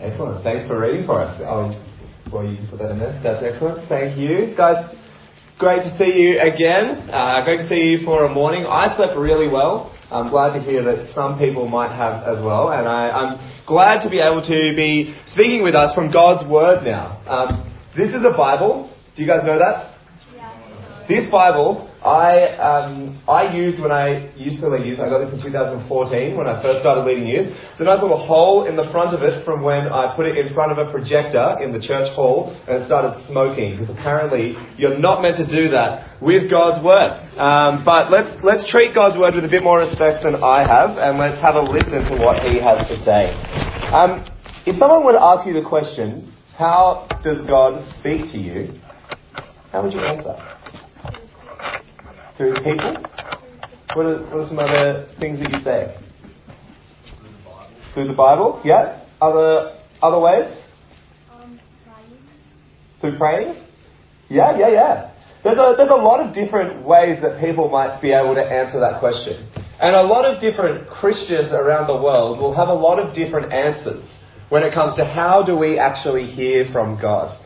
Excellent. Thanks for reading for us. Oh, well, you can put that in there. That's excellent. Thank you. Guys, great to see you again. Uh, great to see you for a morning. I slept really well. I'm glad to hear that some people might have as well. And I, am glad to be able to be speaking with us from God's Word now. Um, this is a Bible. Do you guys know that? Yeah. This Bible I um, I used when I used to lead youth. I got this in 2014 when I first started leading youth. It's a nice little hole in the front of it from when I put it in front of a projector in the church hall and it started smoking because apparently you're not meant to do that with God's word. Um, but let's let's treat God's word with a bit more respect than I have and let's have a listen to what He has to say. Um, if someone were to ask you the question, how does God speak to you? How would you answer? Through people? What are, what are some other things that you say? Through the Bible? Through the Bible, Yeah. Other other ways? Um, praying. Through praying? Yeah, yeah, yeah. There's a, there's a lot of different ways that people might be able to answer that question. And a lot of different Christians around the world will have a lot of different answers when it comes to how do we actually hear from God.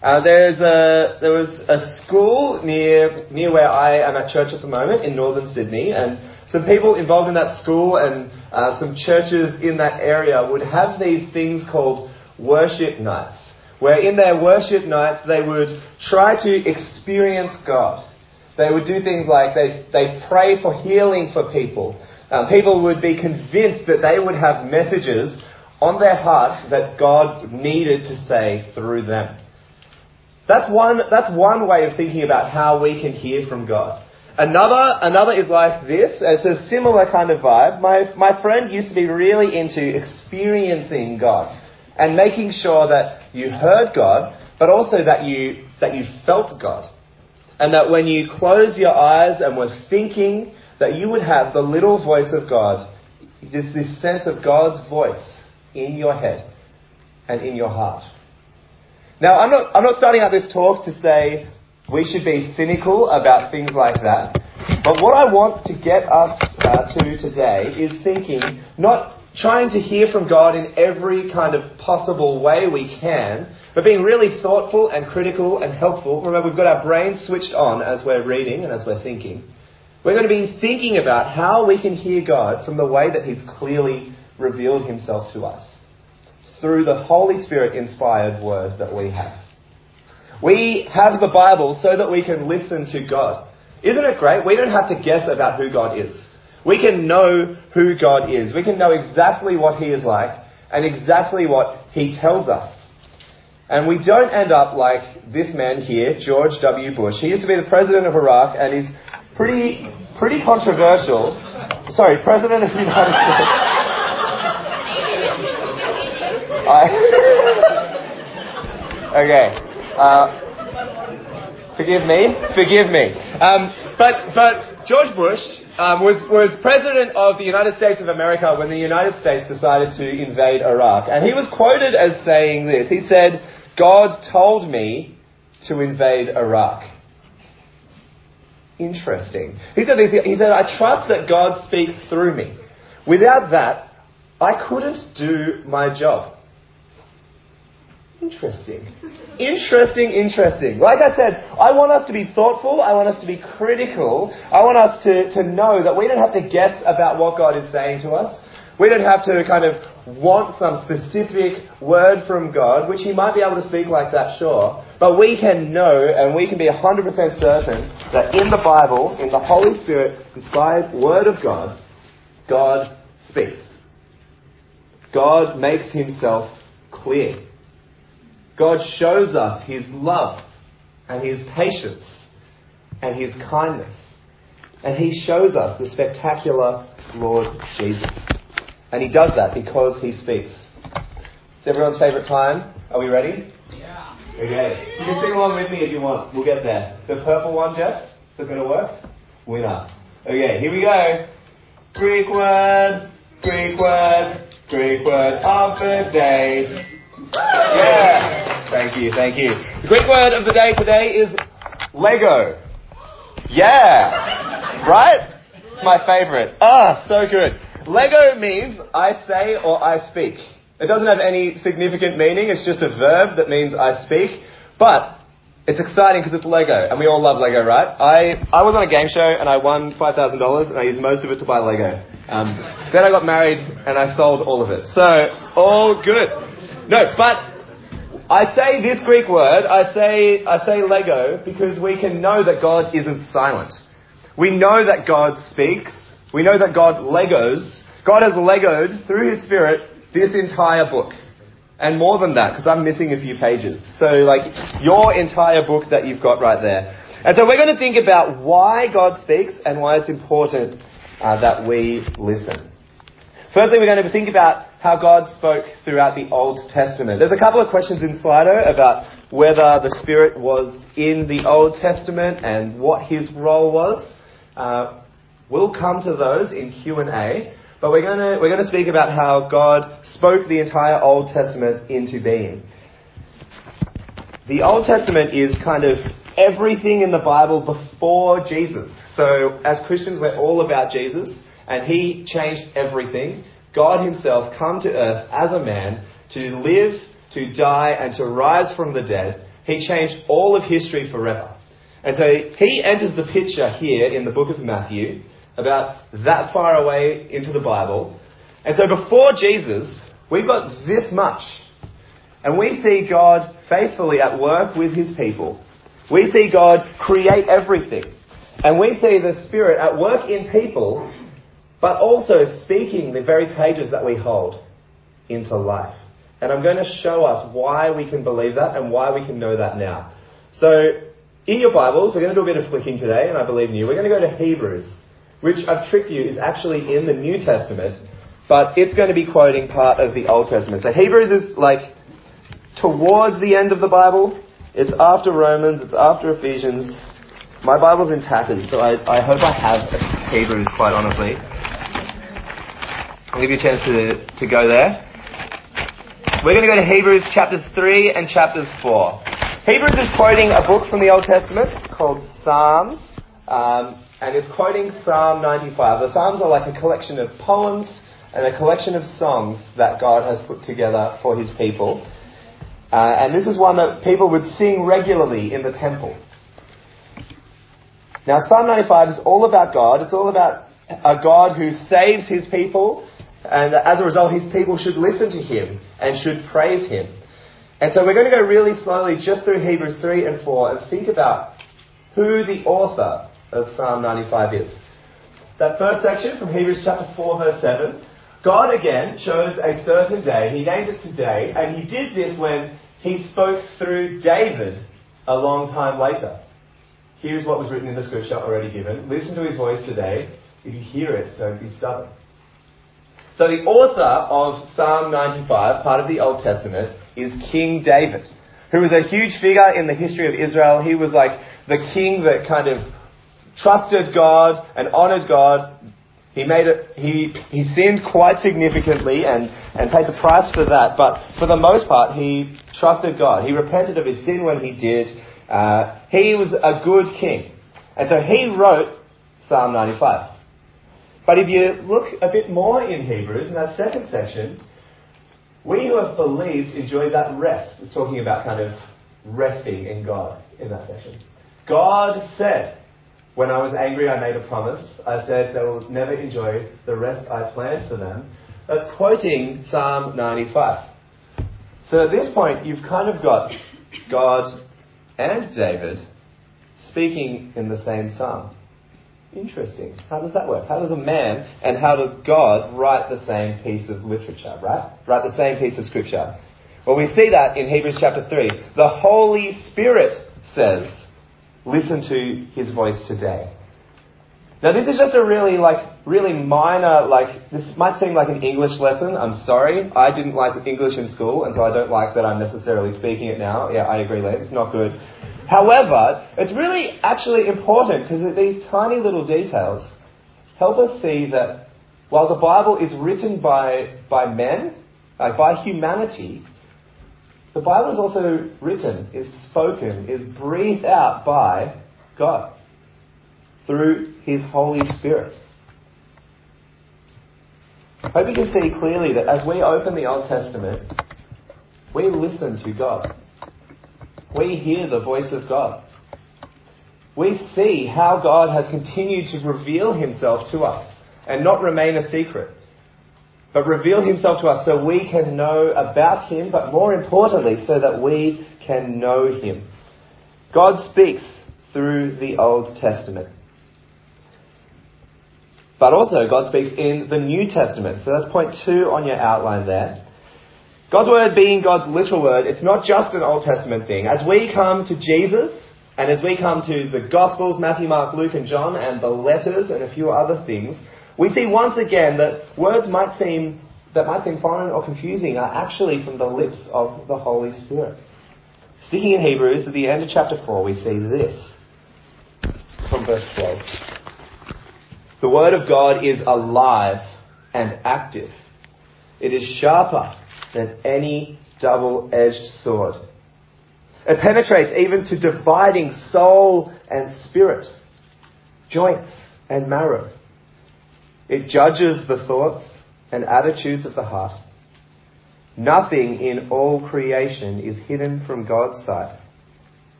Uh, there's a, there was a school near, near where I am at church at the moment in northern Sydney, and some people involved in that school and uh, some churches in that area would have these things called worship nights, where in their worship nights they would try to experience God. They would do things like they, they pray for healing for people. Um, people would be convinced that they would have messages on their heart that God needed to say through them. That's one, that's one way of thinking about how we can hear from God. Another, another is like this. It's a similar kind of vibe. My, my friend used to be really into experiencing God and making sure that you heard God, but also that you, that you felt God. And that when you close your eyes and were thinking, that you would have the little voice of God, just this sense of God's voice in your head and in your heart. Now, I'm not, I'm not starting out this talk to say we should be cynical about things like that. But what I want to get us uh, to today is thinking, not trying to hear from God in every kind of possible way we can, but being really thoughtful and critical and helpful. Remember, we've got our brains switched on as we're reading and as we're thinking. We're going to be thinking about how we can hear God from the way that He's clearly revealed Himself to us through the Holy Spirit inspired word that we have. We have the Bible so that we can listen to God. Isn't it great? We don't have to guess about who God is. We can know who God is. We can know exactly what He is like and exactly what He tells us. And we don't end up like this man here, George W. Bush. He used to be the president of Iraq and he's pretty, pretty controversial. Sorry, president of the United States. Okay. Uh, forgive me. Forgive me. Um, but but George Bush um, was was president of the United States of America when the United States decided to invade Iraq, and he was quoted as saying this. He said, "God told me to invade Iraq." Interesting. He said, he said, I trust that God speaks through me. Without that, I couldn't do my job. Interesting. Interesting, interesting. Like I said, I want us to be thoughtful. I want us to be critical. I want us to, to know that we don't have to guess about what God is saying to us. We don't have to kind of want some specific word from God, which He might be able to speak like that, sure. But we can know and we can be 100% certain that in the Bible, in the Holy Spirit inspired Word of God, God speaks. God makes Himself clear. God shows us His love and His patience and His kindness. And He shows us the spectacular Lord Jesus. And He does that because He speaks. It's everyone's favourite time. Are we ready? Yeah. Okay. You can sing along with me if you want. We'll get there. The purple one, Jeff? Is it going to work? Winner. Okay, here we go. Greek word, Greek word, Greek word of the day. Yeah. Thank you, thank you. The Greek word of the day today is Lego. Yeah. Right? It's my favorite. Ah, so good. Lego means I say or I speak. It doesn't have any significant meaning. It's just a verb that means I speak. But it's exciting because it's Lego, and we all love Lego, right? I, I was on a game show and I won $5,000 and I used most of it to buy Lego. Um, then I got married and I sold all of it. So it's all good. No, but I say this Greek word, I say, I say Lego because we can know that God isn't silent. We know that God speaks. We know that God Legos. God has Legoed through His Spirit this entire book. And more than that, because I'm missing a few pages. So, like, your entire book that you've got right there. And so we're going to think about why God speaks and why it's important uh, that we listen. Firstly, we're going to think about how God spoke throughout the Old Testament. There's a couple of questions in Slido about whether the Spirit was in the Old Testament and what His role was. Uh, we'll come to those in Q&A. But we're going to, we're going to speak about how God spoke the entire Old Testament into being. The Old Testament is kind of everything in the Bible before Jesus. So, as Christians, we're all about Jesus, and He changed everything. God Himself come to earth as a man to live, to die, and to rise from the dead. He changed all of history forever. And so He enters the picture here in the book of Matthew about that far away into the Bible. And so before Jesus, we've got this much. And we see God faithfully at work with his people. We see God create everything. And we see the Spirit at work in people, but also speaking the very pages that we hold into life. And I'm going to show us why we can believe that and why we can know that now. So, in your Bibles, we're going to do a bit of flicking today, and I believe in you. We're going to go to Hebrews which I've tricked you is actually in the New Testament, but it's going to be quoting part of the Old Testament. So Hebrews is like towards the end of the Bible. It's after Romans, it's after Ephesians. My Bible's in tatters, so I, I hope I have Hebrews, quite honestly. I'll give you a chance to, to go there. We're going to go to Hebrews chapters 3 and chapters 4. Hebrews is quoting a book from the Old Testament called Psalms. Um, and it's quoting Psalm 95. The Psalms are like a collection of poems and a collection of songs that God has put together for his people. Uh, and this is one that people would sing regularly in the temple. Now, Psalm 95 is all about God. It's all about a God who saves his people, and as a result, his people should listen to him and should praise him. And so we're going to go really slowly just through Hebrews 3 and 4 and think about who the author of Psalm 95 is. That first section from Hebrews chapter 4 verse 7, God again chose a certain day, he named it today, and he did this when he spoke through David a long time later. Here's what was written in the scripture already given. Listen to his voice today. If you hear it, don't be stubborn. So the author of Psalm 95, part of the Old Testament, is King David, who was a huge figure in the history of Israel. He was like the king that kind of trusted God and honored God. He made it, he, he sinned quite significantly and, and paid the price for that, but for the most part, he trusted God. He repented of his sin when he did. Uh, he was a good king. And so he wrote Psalm 95. But if you look a bit more in Hebrews, in that second section, we who have believed enjoy that rest. It's talking about kind of resting in God in that section. God said, when I was angry, I made a promise. I said they will never enjoy the rest I planned for them. That's quoting Psalm 95. So at this point, you've kind of got God and David speaking in the same psalm. Interesting. How does that work? How does a man and how does God write the same piece of literature, right? Write the same piece of scripture. Well, we see that in Hebrews chapter 3. The Holy Spirit says, listen to his voice today. Now this is just a really like really minor like this might seem like an English lesson. I'm sorry. I didn't like English in school and so I don't like that I'm necessarily speaking it now. Yeah, I agree, Lee. It's not good. However, it's really actually important because these tiny little details help us see that while the Bible is written by by men, like by humanity, the Bible is also written, is spoken, is breathed out by God through His Holy Spirit. I hope you can see clearly that as we open the Old Testament, we listen to God. We hear the voice of God. We see how God has continued to reveal himself to us and not remain a secret, but reveal himself to us so we can know about him, but more importantly, so that we can know him. God speaks through the Old Testament. But also, God speaks in the New Testament. So that's point two on your outline there. God's word being God's literal word, it's not just an Old Testament thing. As we come to Jesus, and as we come to the Gospels, Matthew, Mark, Luke, and John, and the letters, and a few other things, we see once again that words might seem, that might seem foreign or confusing are actually from the lips of the Holy Spirit. Sticking in Hebrews, at the end of chapter 4, we see this from verse 12. The Word of God is alive and active. It is sharper than any double edged sword. It penetrates even to dividing soul and spirit, joints and marrow. It judges the thoughts and attitudes of the heart. Nothing in all creation is hidden from God's sight.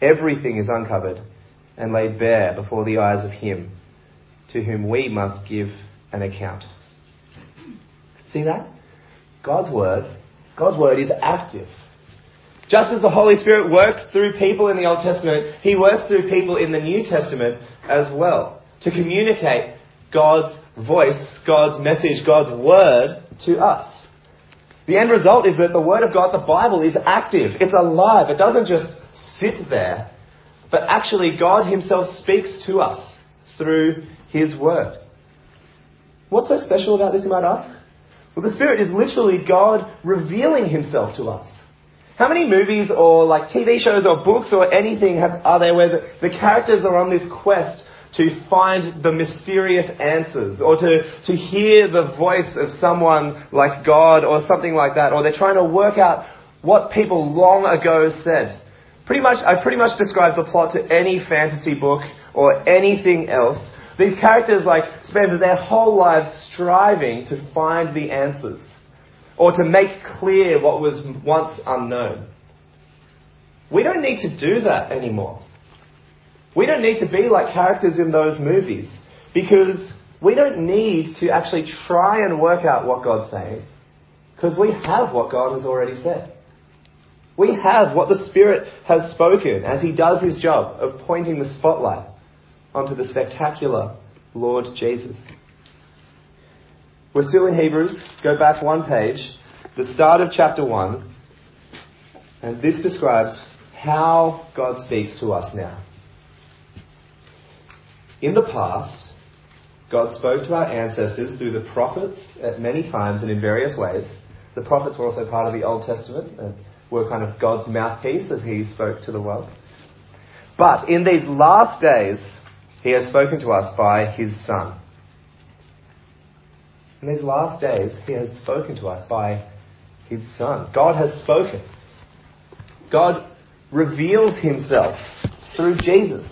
Everything is uncovered and laid bare before the eyes of Him to whom we must give an account. See that? God's Word, God's Word is active. Just as the Holy Spirit worked through people in the Old Testament, He works through people in the New Testament as well to communicate God's voice, God's message, God's Word to us. The end result is that the Word of God, the Bible, is active. It's alive. It doesn't just sit there, but actually God Himself speaks to us through His Word. What's so special about this, you might ask? Well, the Spirit is literally God revealing Himself to us. How many movies or like TV shows or books or anything have, are there where the, the characters are on this quest to find the mysterious answers or to, to hear the voice of someone like God or something like that, or they're trying to work out what people long ago said. Pretty much, I pretty much describe the plot to any fantasy book or anything else. These characters like spend their whole lives striving to find the answers or to make clear what was once unknown. We don't need to do that anymore. We don't need to be like characters in those movies because we don't need to actually try and work out what God's saying because we have what God has already said. We have what the Spirit has spoken as He does His job of pointing the spotlight onto the spectacular Lord Jesus. We're still in Hebrews. Go back one page. The start of chapter 1. And this describes how God speaks to us now. In the past, God spoke to our ancestors through the prophets at many times and in various ways. The prophets were also part of the Old Testament and were kind of God's mouthpiece as he spoke to the world. But in these last days, he has spoken to us by his Son. In these last days, he has spoken to us by his Son. God has spoken. God reveals himself through Jesus.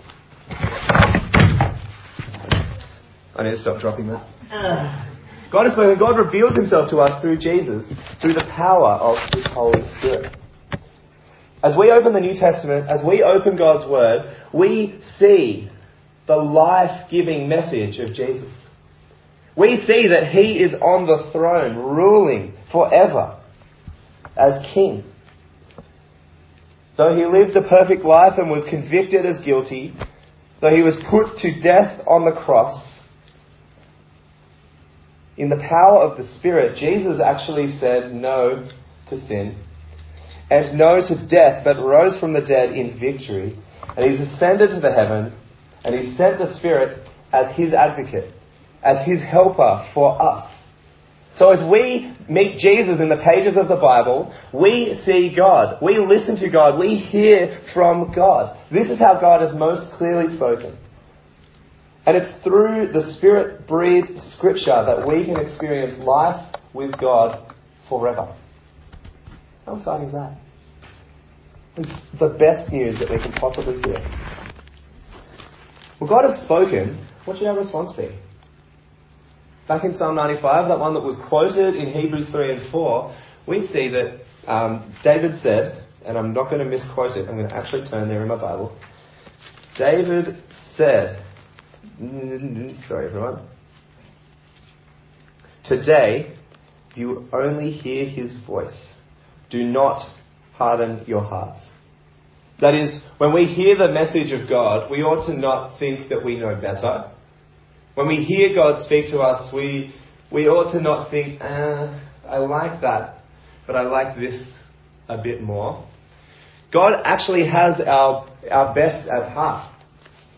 I need to stop dropping that. God has spoken. God reveals himself to us through Jesus, through the power of his Holy Spirit. As we open the New Testament, as we open God's Word, we see the life giving message of Jesus. We see that He is on the throne, ruling forever as King. Though He lived a perfect life and was convicted as guilty, though He was put to death on the cross, in the power of the Spirit, Jesus actually said no to sin and no to death, but rose from the dead in victory. And he's ascended to the heaven, and he sent the Spirit as his advocate, as his helper for us. So as we meet Jesus in the pages of the Bible, we see God. We listen to God. We hear from God. This is how God has most clearly spoken. And it's through the Spirit breathed Scripture that we can experience life with God forever. How exciting is that? It's the best news that we can possibly hear. Well, God has spoken. What should our response be? back in Psalm 95, that one that was quoted in Hebrews 3 and 4, we see that um, David said, and I'm not going to misquote it, I'm going to actually turn there in my Bible. David said, sorry everyone, today you only hear his voice. Do not harden your hearts. That is, when we hear the message of God, we ought to not think that we know better. When we hear God speak to us, we, we ought to not think, ah, I like that, but I like this a bit more. God actually has our, our best at heart.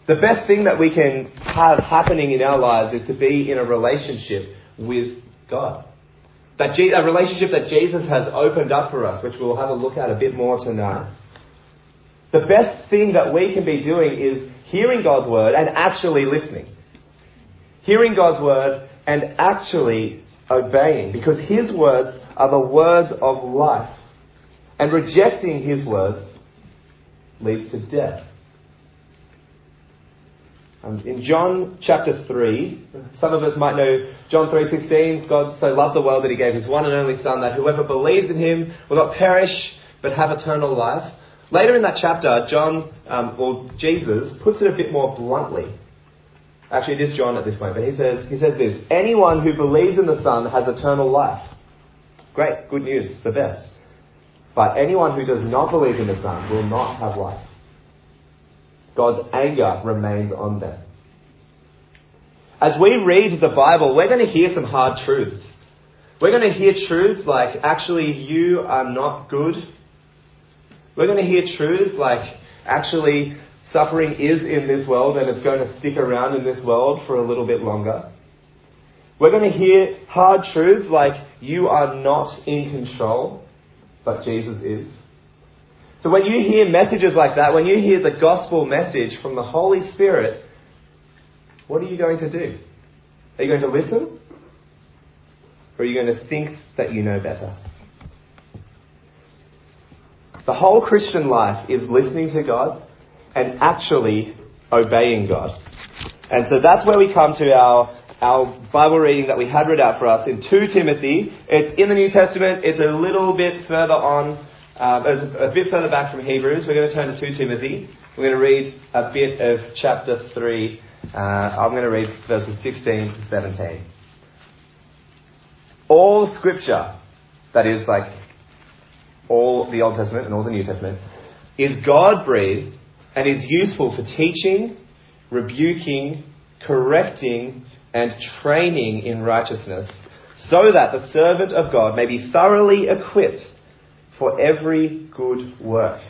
The best thing that we can have happening in our lives is to be in a relationship with God. That Je- a relationship that Jesus has opened up for us, which we'll have a look at a bit more tonight. The best thing that we can be doing is hearing God's word and actually listening. Hearing God's word and actually obeying, because His words are the words of life. And rejecting His words leads to death. Um, in John chapter 3, some of us might know John 3.16, God so loved the world that he gave his one and only Son, that whoever believes in him will not perish, but have eternal life. Later in that chapter, John, um, or Jesus, puts it a bit more bluntly. Actually, it is John at this point, but he says, he says this, anyone who believes in the Son has eternal life. Great, good news, the best. But anyone who does not believe in the Son will not have life. God's anger remains on them. As we read the Bible, we're going to hear some hard truths. We're going to hear truths like, actually, you are not good. We're going to hear truths like, actually, suffering is in this world and it's going to stick around in this world for a little bit longer. We're going to hear hard truths like, you are not in control, but Jesus is. So when you hear messages like that, when you hear the gospel message from the Holy Spirit, what are you going to do? Are you going to listen? Or are you going to think that you know better? The whole Christian life is listening to God and actually obeying God. And so that's where we come to our, our Bible reading that we had read out for us in 2 Timothy. It's in the New Testament. It's a little bit further on um, a bit further back from Hebrews, we're going to turn to 2 Timothy. We're going to read a bit of chapter 3. Uh, I'm going to read verses 16 to 17. All scripture, that is like all the Old Testament and all the New Testament, is God breathed and is useful for teaching, rebuking, correcting, and training in righteousness, so that the servant of God may be thoroughly equipped for every good work.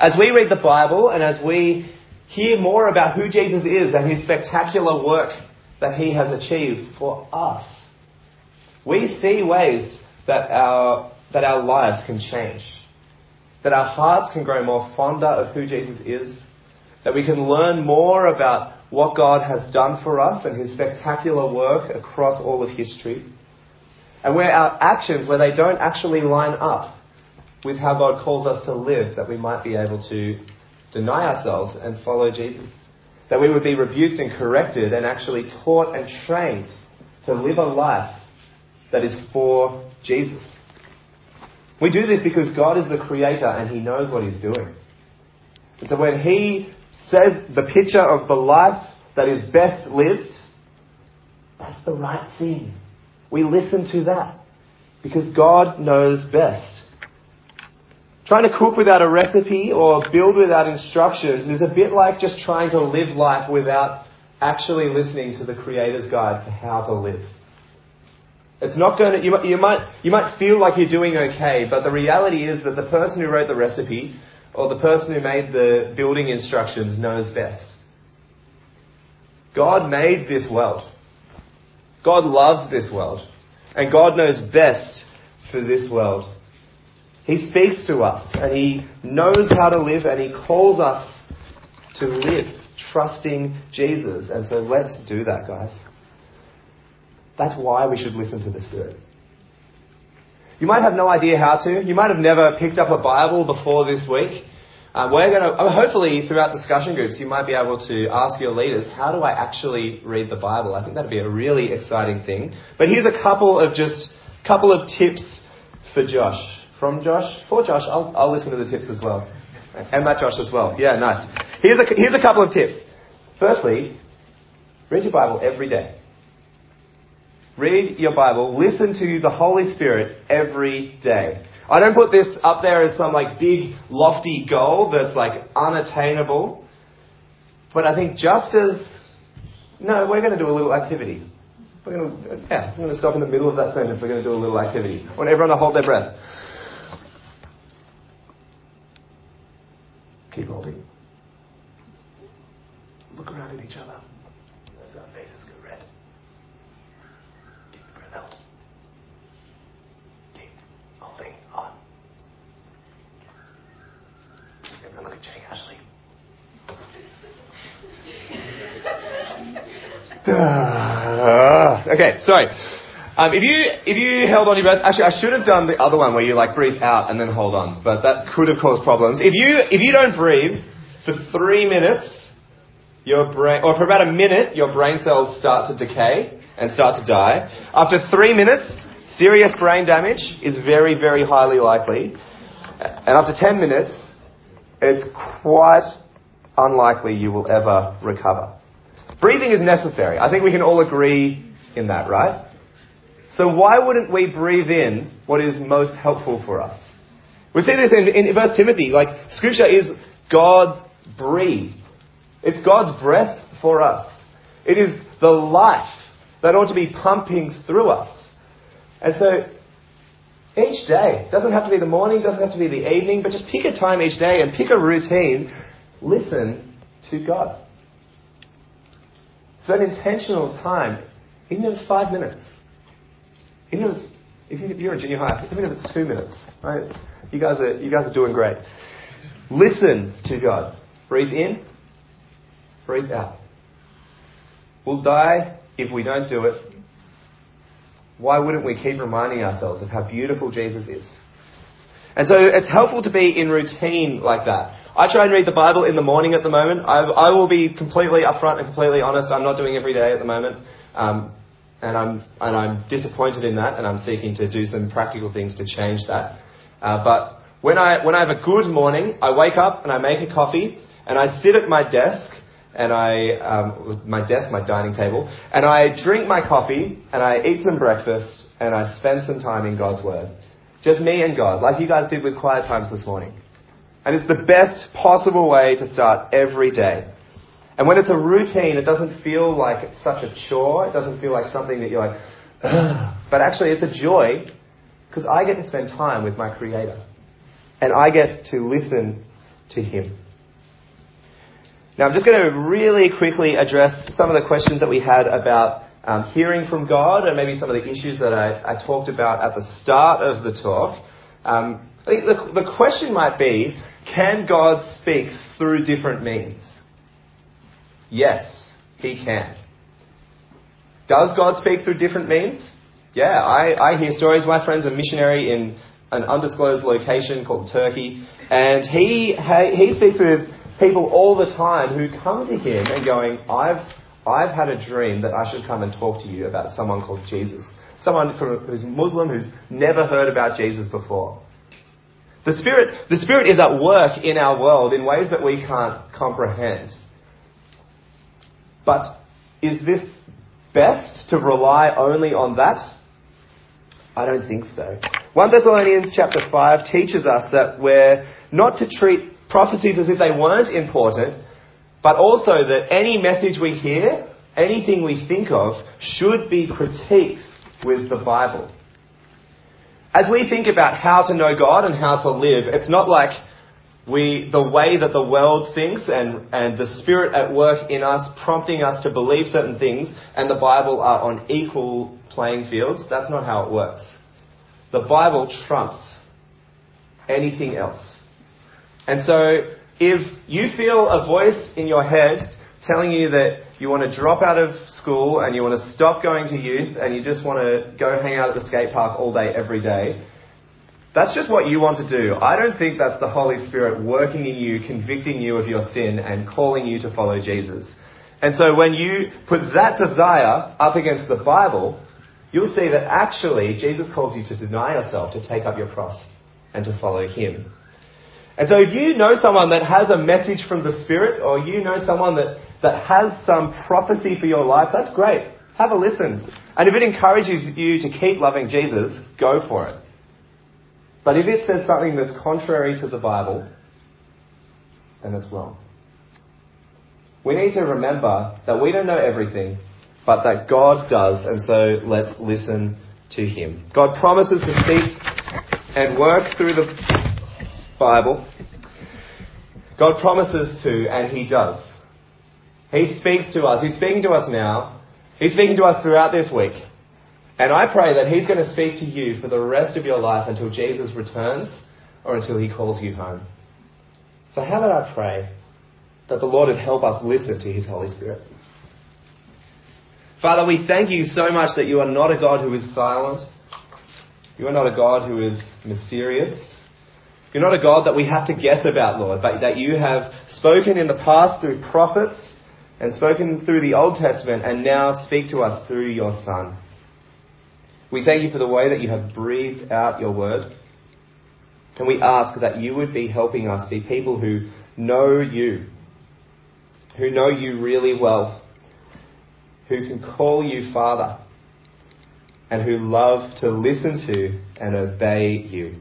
As we read the Bible and as we hear more about who Jesus is and his spectacular work that he has achieved for us, we see ways that our, that our lives can change. That our hearts can grow more fonder of who Jesus is. That we can learn more about what God has done for us and his spectacular work across all of history and where our actions, where they don't actually line up with how God calls us to live, that we might be able to deny ourselves and follow Jesus. That we would be rebuked and corrected and actually taught and trained to live a life that is for Jesus. We do this because God is the creator and He knows what He's doing. And so when He says the picture of the life that is best lived, that's the right thing. We listen to that because God knows best. Trying to cook without a recipe or build without instructions is a bit like just trying to live life without actually listening to the Creator's guide for how to live. It's not going to, you, you, might, you might feel like you're doing okay, but the reality is that the person who wrote the recipe or the person who made the building instructions knows best. God made this world. God loves this world. And God knows best for this world. He speaks to us and He knows how to live and He calls us to live trusting Jesus. And so let's do that, guys. That's why we should listen to the Spirit. You might have no idea how to. You might have never picked up a Bible before this week. Uh, we're going to, uh, hopefully, throughout discussion groups, you might be able to ask your leaders, how do I actually read the Bible? I think that'd be a really exciting thing. But here's a couple of just, couple of tips for Josh. From Josh? For Josh, I'll, I'll listen to the tips as well. And that Josh as well. Yeah, nice. Here's a, here's a couple of tips. Firstly, read your Bible every day. Read your Bible. Listen to the Holy Spirit every day. I don't put this up there as some like big lofty goal that's like unattainable. But I think just as no, we're going to do a little activity. We're going to yeah, we're going to stop in the middle of that sentence. We're going to do a little activity. I want everyone to hold their breath. Keep holding. Look around at each other. As our faces go red. Keep your breath held. Keep holding on. Jay Ashley. okay, sorry. Um, if you if you held on your breath, actually, I should have done the other one where you like breathe out and then hold on, but that could have caused problems. If you if you don't breathe for three minutes, your brain, or for about a minute, your brain cells start to decay and start to die. After three minutes, serious brain damage is very very highly likely, and after ten minutes, it's quite unlikely you will ever recover. Breathing is necessary. I think we can all agree in that, right? So why wouldn't we breathe in what is most helpful for us? We see this in, in 1 Timothy. Like, Scripture is God's breathe. It's God's breath for us. It is the life that ought to be pumping through us. And so, each day, It doesn't have to be the morning, doesn't have to be the evening, but just pick a time each day and pick a routine. Listen to God. Spend intentional time, even if it's five minutes. Even if, it's, if you're junior high, even if it's two minutes, right? You guys are, you guys are doing great. Listen to God. Breathe in, breathe out. We'll die if we don't do it. Why wouldn't we keep reminding ourselves of how beautiful Jesus is? And so it's helpful to be in routine like that. I try and read the Bible in the morning at the moment. I, I will be completely upfront and completely honest. I'm not doing every day at the moment. Um, and I'm, and I'm disappointed in that, and I'm seeking to do some practical things to change that. Uh, but when I, when I have a good morning, I wake up and I make a coffee, and I sit at my desk, and I, um, my desk, my dining table, and I drink my coffee, and I eat some breakfast, and I spend some time in God's Word. Just me and God, like you guys did with quiet times this morning. And it's the best possible way to start every day. And when it's a routine, it doesn't feel like it's such a chore. It doesn't feel like something that you're like, Ugh. but actually it's a joy because I get to spend time with my Creator. And I get to listen to Him. Now I'm just going to really quickly address some of the questions that we had about um, hearing from God and maybe some of the issues that I, I talked about at the start of the talk. Um, I think the, the question might be, can God speak through different means? Yes, He can. Does God speak through different means? Yeah, I, I hear stories. My friend's a missionary in an undisclosed location called Turkey, and he he speaks with people all the time who come to him and going, "I've I've had a dream that I should come and talk to you about someone called Jesus, someone from, who's Muslim who's never heard about Jesus before." The Spirit the Spirit is at work in our world in ways that we can't comprehend. But is this best to rely only on that? I don't think so. 1 Thessalonians chapter 5 teaches us that we're not to treat prophecies as if they weren't important, but also that any message we hear, anything we think of, should be critiqued with the Bible. As we think about how to know God and how to live, it's not like we, the way that the world thinks and, and the Spirit at work in us, prompting us to believe certain things, and the Bible are on equal playing fields. That's not how it works. The Bible trumps anything else. And so, if you feel a voice in your head telling you that you want to drop out of school and you want to stop going to youth and you just want to go hang out at the skate park all day, every day, That's just what you want to do. I don't think that's the Holy Spirit working in you, convicting you of your sin, and calling you to follow Jesus. And so when you put that desire up against the Bible, you'll see that actually Jesus calls you to deny yourself, to take up your cross, and to follow Him. And so if you know someone that has a message from the Spirit, or you know someone that, that has some prophecy for your life, that's great. Have a listen. And if it encourages you to keep loving Jesus, go for it. But if it says something that's contrary to the Bible, then it's wrong. We need to remember that we don't know everything, but that God does, and so let's listen to Him. God promises to speak and work through the Bible. God promises to, and He does. He speaks to us. He's speaking to us now. He's speaking to us throughout this week. And I pray that He's going to speak to you for the rest of your life until Jesus returns or until He calls you home. So, how about I pray that the Lord would help us listen to His Holy Spirit? Father, we thank you so much that you are not a God who is silent. You are not a God who is mysterious. You're not a God that we have to guess about, Lord, but that you have spoken in the past through prophets and spoken through the Old Testament and now speak to us through your Son. We thank you for the way that you have breathed out your word. And we ask that you would be helping us be people who know you, who know you really well, who can call you Father, and who love to listen to and obey you.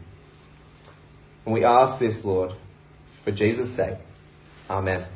And we ask this, Lord, for Jesus' sake. Amen.